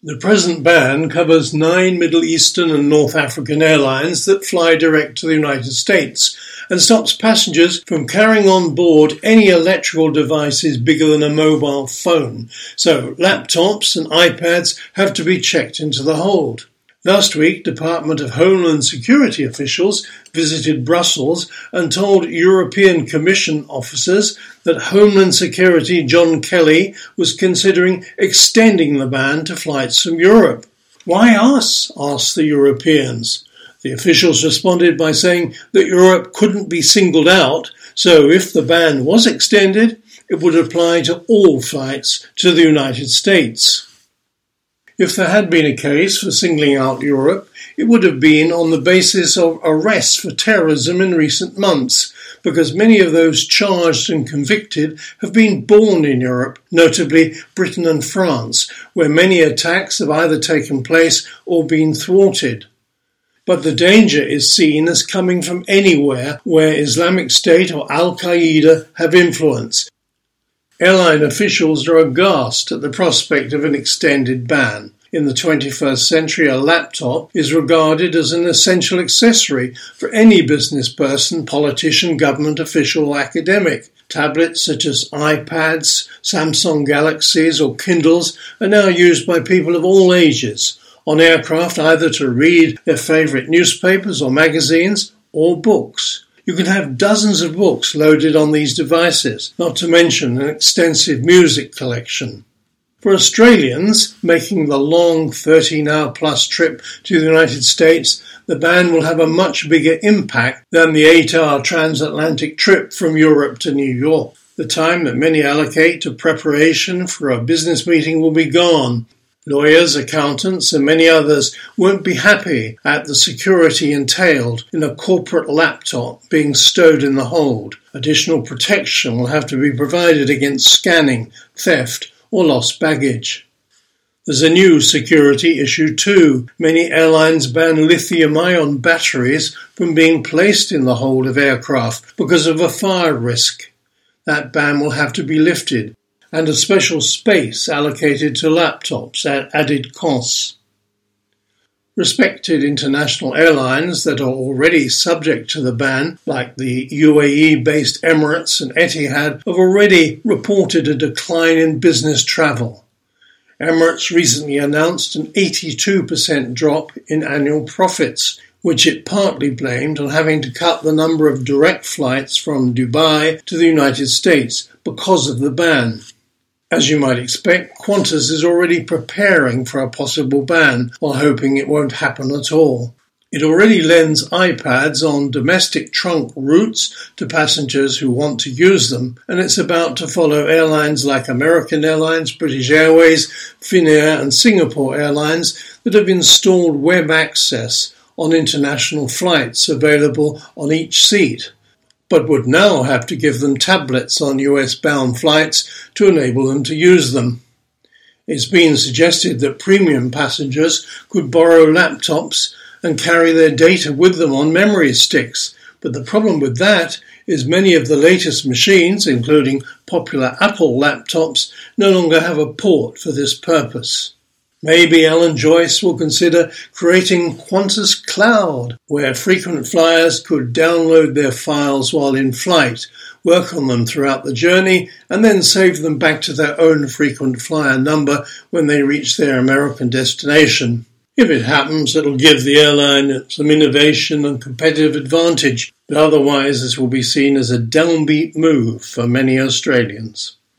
The present ban covers nine Middle Eastern and North African airlines that fly direct to the United States and stops passengers from carrying on board any electrical devices bigger than a mobile phone. So laptops and iPads have to be checked into the hold. Last week, Department of Homeland Security officials visited Brussels and told European Commission officers that Homeland Secretary John Kelly was considering extending the ban to flights from Europe. Why us? asked the Europeans. The officials responded by saying that Europe couldn't be singled out, so if the ban was extended, it would apply to all flights to the United States. If there had been a case for singling out Europe, it would have been on the basis of arrests for terrorism in recent months, because many of those charged and convicted have been born in Europe, notably Britain and France, where many attacks have either taken place or been thwarted. But the danger is seen as coming from anywhere where Islamic State or Al Qaeda have influence, Airline officials are aghast at the prospect of an extended ban. In the 21st century, a laptop is regarded as an essential accessory for any business person, politician, government official, academic. Tablets such as iPads, Samsung Galaxies, or Kindles are now used by people of all ages on aircraft either to read their favorite newspapers or magazines or books. You can have dozens of books loaded on these devices, not to mention an extensive music collection. For Australians making the long 13 hour plus trip to the United States, the ban will have a much bigger impact than the 8 hour transatlantic trip from Europe to New York. The time that many allocate to preparation for a business meeting will be gone, Lawyers, accountants, and many others won't be happy at the security entailed in a corporate laptop being stowed in the hold. Additional protection will have to be provided against scanning, theft, or lost baggage. There's a new security issue too. Many airlines ban lithium ion batteries from being placed in the hold of aircraft because of a fire risk. That ban will have to be lifted and a special space allocated to laptops at added costs. Respected international airlines that are already subject to the ban, like the UAE based Emirates and Etihad, have already reported a decline in business travel. Emirates recently announced an 82% drop in annual profits, which it partly blamed on having to cut the number of direct flights from Dubai to the United States because of the ban. As you might expect, Qantas is already preparing for a possible ban while hoping it won't happen at all. It already lends iPads on domestic trunk routes to passengers who want to use them, and it's about to follow airlines like American Airlines, British Airways, Finnair, and Singapore Airlines that have installed web access on international flights available on each seat but would now have to give them tablets on US bound flights to enable them to use them. It's been suggested that premium passengers could borrow laptops and carry their data with them on memory sticks, but the problem with that is many of the latest machines, including popular Apple laptops, no longer have a port for this purpose. Maybe Alan Joyce will consider creating Qantas Cloud, where frequent flyers could download their files while in flight, work on them throughout the journey, and then save them back to their own frequent flyer number when they reach their American destination. If it happens, it'll give the airline some innovation and competitive advantage, but otherwise this will be seen as a downbeat move for many Australians.